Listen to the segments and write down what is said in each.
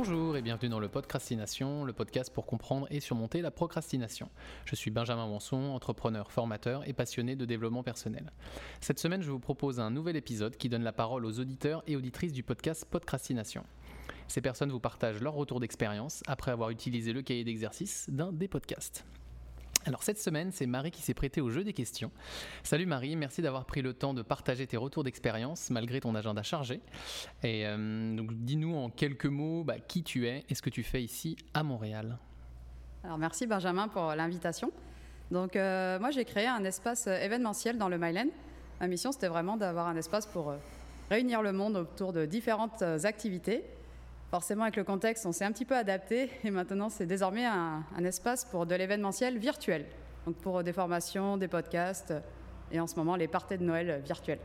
Bonjour et bienvenue dans le Podcrastination, le podcast pour comprendre et surmonter la procrastination. Je suis Benjamin Monson, entrepreneur, formateur et passionné de développement personnel. Cette semaine, je vous propose un nouvel épisode qui donne la parole aux auditeurs et auditrices du podcast Podcrastination. Ces personnes vous partagent leur retour d'expérience après avoir utilisé le cahier d'exercice d'un des podcasts. Alors cette semaine, c'est Marie qui s'est prêtée au jeu des questions. Salut Marie, merci d'avoir pris le temps de partager tes retours d'expérience malgré ton agenda chargé. Et euh, donc dis-nous en quelques mots bah, qui tu es et ce que tu fais ici à Montréal. Alors merci Benjamin pour l'invitation. Donc euh, moi j'ai créé un espace événementiel dans le Myland. Ma mission c'était vraiment d'avoir un espace pour euh, réunir le monde autour de différentes activités Forcément, avec le contexte, on s'est un petit peu adapté et maintenant, c'est désormais un, espace pour de l'événementiel virtuel. Donc pour des formations, des podcasts et en ce moment, les parties de Noël virtuelles.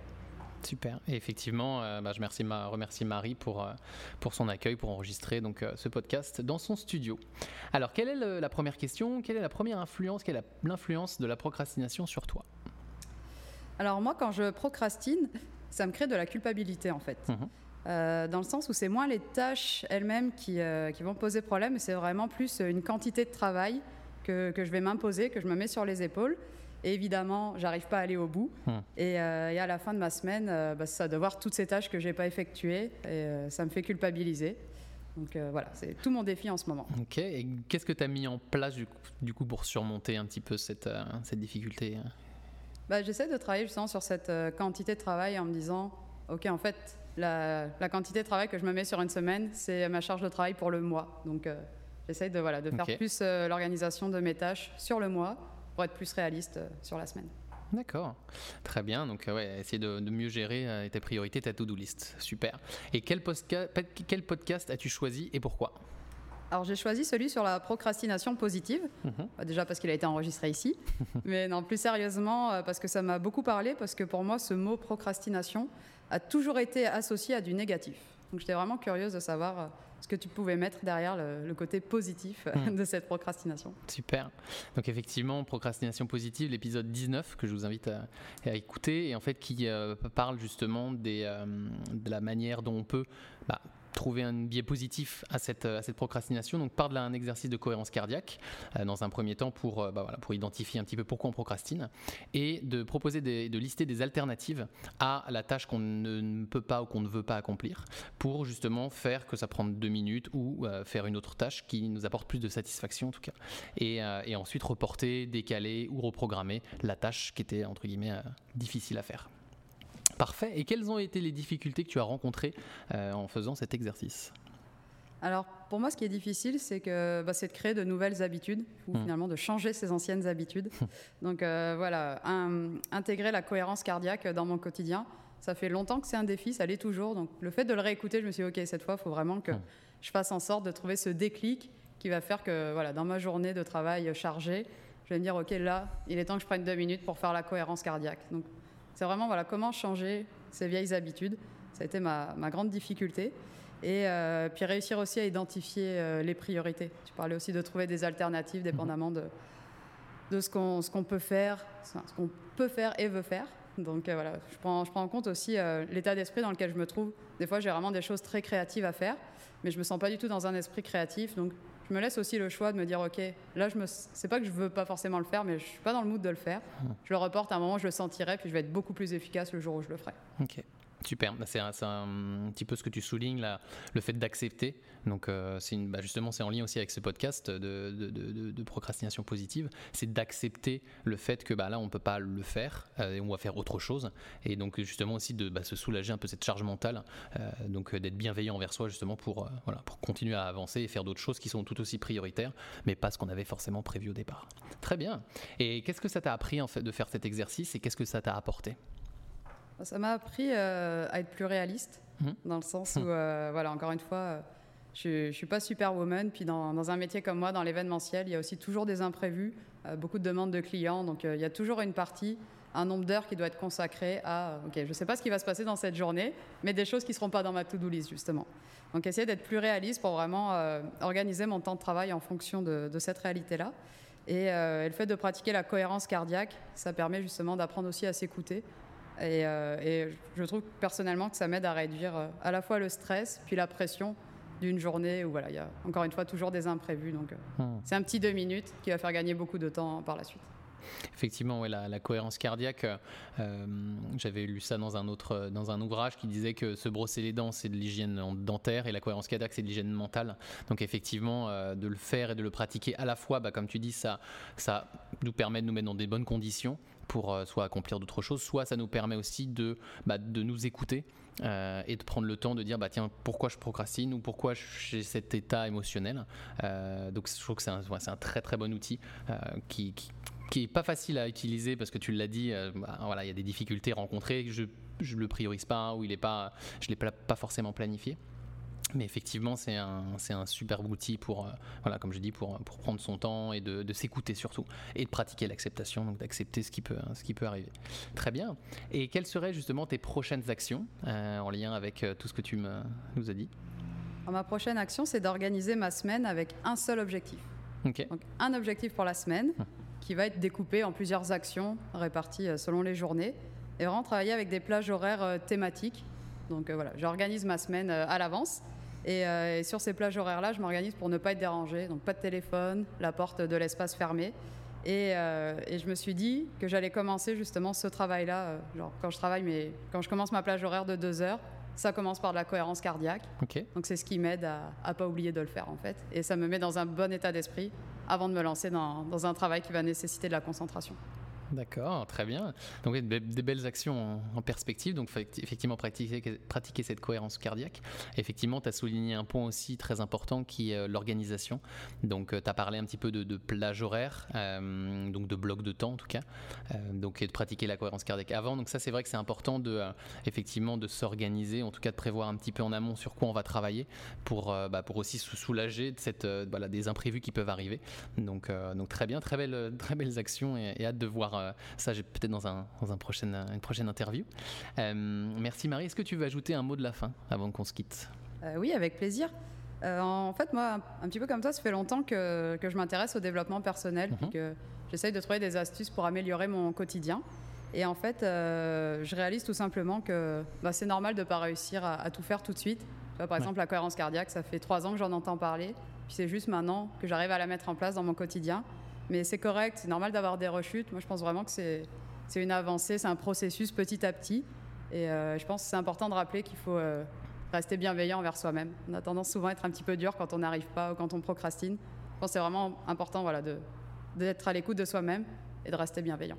Super. Et effectivement, euh, bah, je remercie, ma, remercie Marie pour, euh, pour son accueil, pour enregistrer donc, euh, ce podcast dans son studio. Alors, quelle est la première question? Quelle est la première influence? Quelle est l'influence de la procrastination sur toi? Alors moi, quand je procrastine, ça me crée de la culpabilité en fait. Mmh euh, dans le sens où c'est moins les tâches elles-mêmes qui, euh, qui, vont poser problème, c'est vraiment plus une quantité de travail que, que je vais m'imposer, que je me mets sur les épaules. Et évidemment, j'arrive pas à aller au bout. Hmm. Et, euh, et, à la fin de ma semaine, bah, ça de voir toutes ces tâches que j'ai pas effectuées, et ça me fait culpabiliser. Donc voilà, c'est tout mon défi en ce moment. Ok, et qu'est-ce que tu as mis en place du coup, du coup, pour surmonter un petit peu cette, cette difficulté? Bah, J'essaie de travailler justement sur cette quantité de travail en me disant, ok, en fait, la, quantité de travail que je me mets sur une semaine, c'est ma charge de travail pour le mois. Donc, euh, j'essaye de, voilà, de faire plus euh, l'organisation de mes tâches sur le mois pour être plus réaliste euh, sur la semaine. D'accord, très bien. Donc, ouais, essayer de, mieux gérer tes priorités, ta to-do list. Super. Et quel, quel podcast as-tu choisi et pourquoi? Alors j'ai choisi celui sur la procrastination positive, mhm. bah, déjà parce qu'il a été enregistré ici, mais non plus sérieusement parce que ça m'a beaucoup parlé, parce que pour moi ce mot procrastination, a toujours été associé à du négatif. Donc j'étais vraiment curieuse de savoir euh, ce que tu pouvais mettre derrière le, côté positif euh, hmm. de cette procrastination. Super. Donc effectivement, procrastination positive, l'épisode 19 que je vous invite à, écouter et en fait qui euh, parle justement des, de la manière dont on peut bah, trouver un biais positif à cette, procrastination. Donc, par un exercice de cohérence cardiaque, euh, dans un premier temps, pour, euh, bah pour identifier un petit peu pourquoi on procrastine, et de proposer de lister des alternatives à la tâche qu'on ne, peut pas ou qu'on ne veut pas accomplir, pour justement faire que ça prenne deux minutes ou euh, faire une autre tâche qui nous apporte plus de satisfaction en tout cas. Et ensuite reporter, décaler ou reprogrammer la tâche qui était entre guillemets difficile à faire. Parfait. Et quelles ont été les difficultés que tu as rencontrées euh, en faisant cet exercice? Alors pour moi, ce qui est difficile, c'est que bah, c'est de créer de nouvelles habitudes ou hmm. finalement de changer ses anciennes habitudes. Donc euh, voilà, intégrer la cohérence cardiaque dans mon quotidien, ça fait longtemps que c'est un défi, ça l'est toujours. Donc le fait de le réécouter, je me suis dit ok, cette fois, il faut vraiment que hmm. je fasse en sorte de trouver ce déclic qui va faire que voilà, dans ma journée de travail chargée, je vais me dire ok là, il est temps que je prenne deux minutes pour faire la cohérence cardiaque. Donc c'est vraiment voilà, comment changer ces vieilles habitudes. Ça a été ma, grande difficulté. Et euh, puis réussir aussi à identifier euh, les priorités. Tu parlais aussi de trouver des alternatives dépendamment de, de ce qu'on peut faire, ce qu'on peut faire et veut faire. Donc euh, voilà, je prends, je prends en compte aussi l'état d'esprit dans lequel je me trouve. Des fois, j'ai vraiment des choses très créatives à faire, mais je me sens pas du tout dans un esprit créatif. Donc je me laisse aussi le choix de me dire ok là je me c'est pas que je veux pas forcément le faire mais je suis pas dans le mood de le faire. Mmh. je le reporte à un moment je le sentirai puis je vais être beaucoup plus efficace le jour où je le ferai. Ok Super, bah, c'est un, petit peu ce que tu soulignes là, le fait d'accepter. Donc euh, c'est bah, justement c'est en lien aussi avec ce podcast de, procrastination positive, c'est d'accepter le fait que bah, là on peut pas le faire euh, et on va faire autre chose. Et donc justement aussi de bah, se soulager un peu cette charge mentale, euh, donc d'être bienveillant envers soi justement pour continuer à avancer et faire d'autres choses qui sont tout aussi prioritaires, mais pas ce qu'on avait forcément prévu au départ. Très bien. Et qu'est-ce que ça t'a appris de faire cet exercice et qu'est-ce que ça t'a apporté? Ça m'a appris euh, à être plus réaliste, mmh. dans le sens où, euh, voilà, encore une fois, euh, je ne suis pas superwoman. Puis dans, dans, un métier comme moi, dans l'événementiel, il y a aussi toujours des imprévus, beaucoup de demandes de clients. Donc il y a toujours une partie, un nombre d'heures qui doit être consacré à, OK, je ne sais pas ce qui va se passer dans cette journée, mais des choses qui ne seront pas dans ma to-do list, justement. Donc essayer d'être plus réaliste pour vraiment organiser mon temps de travail en fonction de, de cette réalité-là. Et, et, le fait de pratiquer la cohérence cardiaque, ça permet justement d'apprendre aussi à s'écouter euh, et, je trouve personnellement que ça m'aide à réduire euh, à la fois le stress puis la pression d'une journée où voilà, il y a encore une fois toujours des imprévus. Donc hmm. c'est un petit deux minutes qui va faire gagner beaucoup de temps par la suite. Effectivement, ouais, la, cohérence cardiaque, euh, j'avais lu ça dans un autre dans un ouvrage qui disait que se brosser les dents, c'est de l'hygiène dentaire et la cohérence cardiaque, c'est de l'hygiène mentale. Donc effectivement, euh, de le faire et de le pratiquer à la fois, bah, comme tu dis, ça, ça nous permet de nous mettre dans des bonnes conditions pour euh, soit accomplir d'autres choses, soit ça nous permet aussi de, bah, de nous écouter et de prendre le temps de dire bah tiens pourquoi je procrastine ou pourquoi j'ai cet état émotionnel. donc je trouve que c'est un, un, très très bon outil qui est pas facile à utiliser parce que tu l'as dit, euh, bah, voilà, il y a des difficultés rencontrées. Je je le priorise pas ou il est pas, je l'ai pas, pas forcément planifié. Mais effectivement, c'est un, un super outil pour, euh, voilà, comme je dis, pour, pour prendre son temps et de, de s'écouter surtout et de pratiquer l'acceptation, donc d'accepter ce qui peut, ce qui peut arriver. Très bien. Et quelles seraient justement tes prochaines actions euh, en lien avec tout ce que tu me, nous as dit? Ma prochaine action, c'est d'organiser ma semaine avec un seul objectif. Donc, un objectif pour la semaine. Hum qui va être découpé en plusieurs actions réparties euh, selon les journées et vraiment travailler avec des plages horaires euh, thématiques. Donc euh, voilà, j'organise ma semaine à l'avance. Et, sur ces plages horaires-là, je m'organise pour ne pas être dérangé. Donc pas de téléphone, la porte de l'espace fermée. Et, je me suis dit que j'allais commencer justement ce travail-là. genre quand je travaille, mais quand je commence ma plage horaire de deux heures, ça commence par de la cohérence cardiaque. Donc c'est ce qui m'aide à, ne pas oublier de le faire en fait. Et ça me met dans un bon état d'esprit avant de me lancer dans, un travail qui va nécessiter de la concentration. D'accord, très bien. Donc des, belles actions en, perspective. Donc effectivement pratiquer, cette cohérence cardiaque. Effectivement, tu as souligné un point aussi très important qui est euh, l'organisation. Donc euh, tu as parlé un petit peu de, plage horaire, euh, donc de bloc de temps en tout cas. donc et de pratiquer la cohérence cardiaque avant. Donc ça c'est vrai que c'est important de effectivement de s'organiser, en tout cas de prévoir un petit peu en amont sur quoi on va travailler pour, bah, pour aussi soulager des imprévus qui peuvent arriver. Donc, donc très bien, très belles, très belles actions et hâte de voir euh, ça, j'ai peut-être dans, un, dans un une prochaine interview. Euh, merci Marie. Est-ce que tu veux ajouter un mot de la fin avant qu'on se quitte? Euh, Oui, avec plaisir. en fait, moi, un petit peu comme toi, ça fait longtemps que, que je m'intéresse au développement personnel, mhm. que j'essaye de trouver des astuces pour améliorer mon quotidien. Et en fait, je réalise tout simplement que bah, c'est normal de ne pas réussir à, tout faire tout de suite. par exemple, la cohérence cardiaque, ça fait trois ans que j'en entends parler. Puis c'est juste maintenant que j'arrive à la mettre en place dans mon quotidien. Mais c'est correct, c'est normal d'avoir des rechutes. Moi, je pense vraiment que c'est une avancée, c'est un processus petit à petit. Et euh, je pense que c'est important de rappeler qu'il faut euh, rester bienveillant envers soi-même. On a tendance souvent à être un petit peu dur quand on n'arrive pas ou quand on procrastine. Je pense que c'est vraiment important voilà, d'être à l'écoute de soi-même et de rester bienveillant.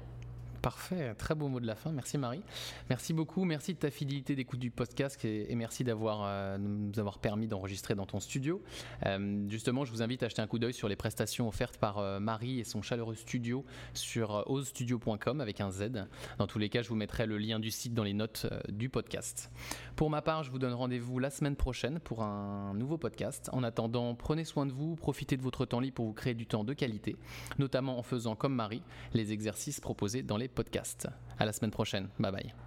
Parfait, très beau mot de la fin. Merci Marie. Merci beaucoup, merci de ta fidélité d'écoute du podcast et, merci d'avoir euh, nous avoir permis d'enregistrer dans ton studio. Euh, justement, je vous invite à acheter un coup d'œil sur les prestations offertes par euh, Marie et son chaleureux studio sur osestudio.com avec un Z. Dans tous les cas, je vous mettrai le lien du site dans les notes du podcast. Pour ma part, je vous donne rendez-vous la semaine prochaine pour un nouveau podcast. En attendant, prenez soin de vous, profitez de votre temps libre pour vous créer du temps de qualité, notamment en faisant comme Marie les exercices proposés dans les podcast. À la semaine prochaine. Bye bye.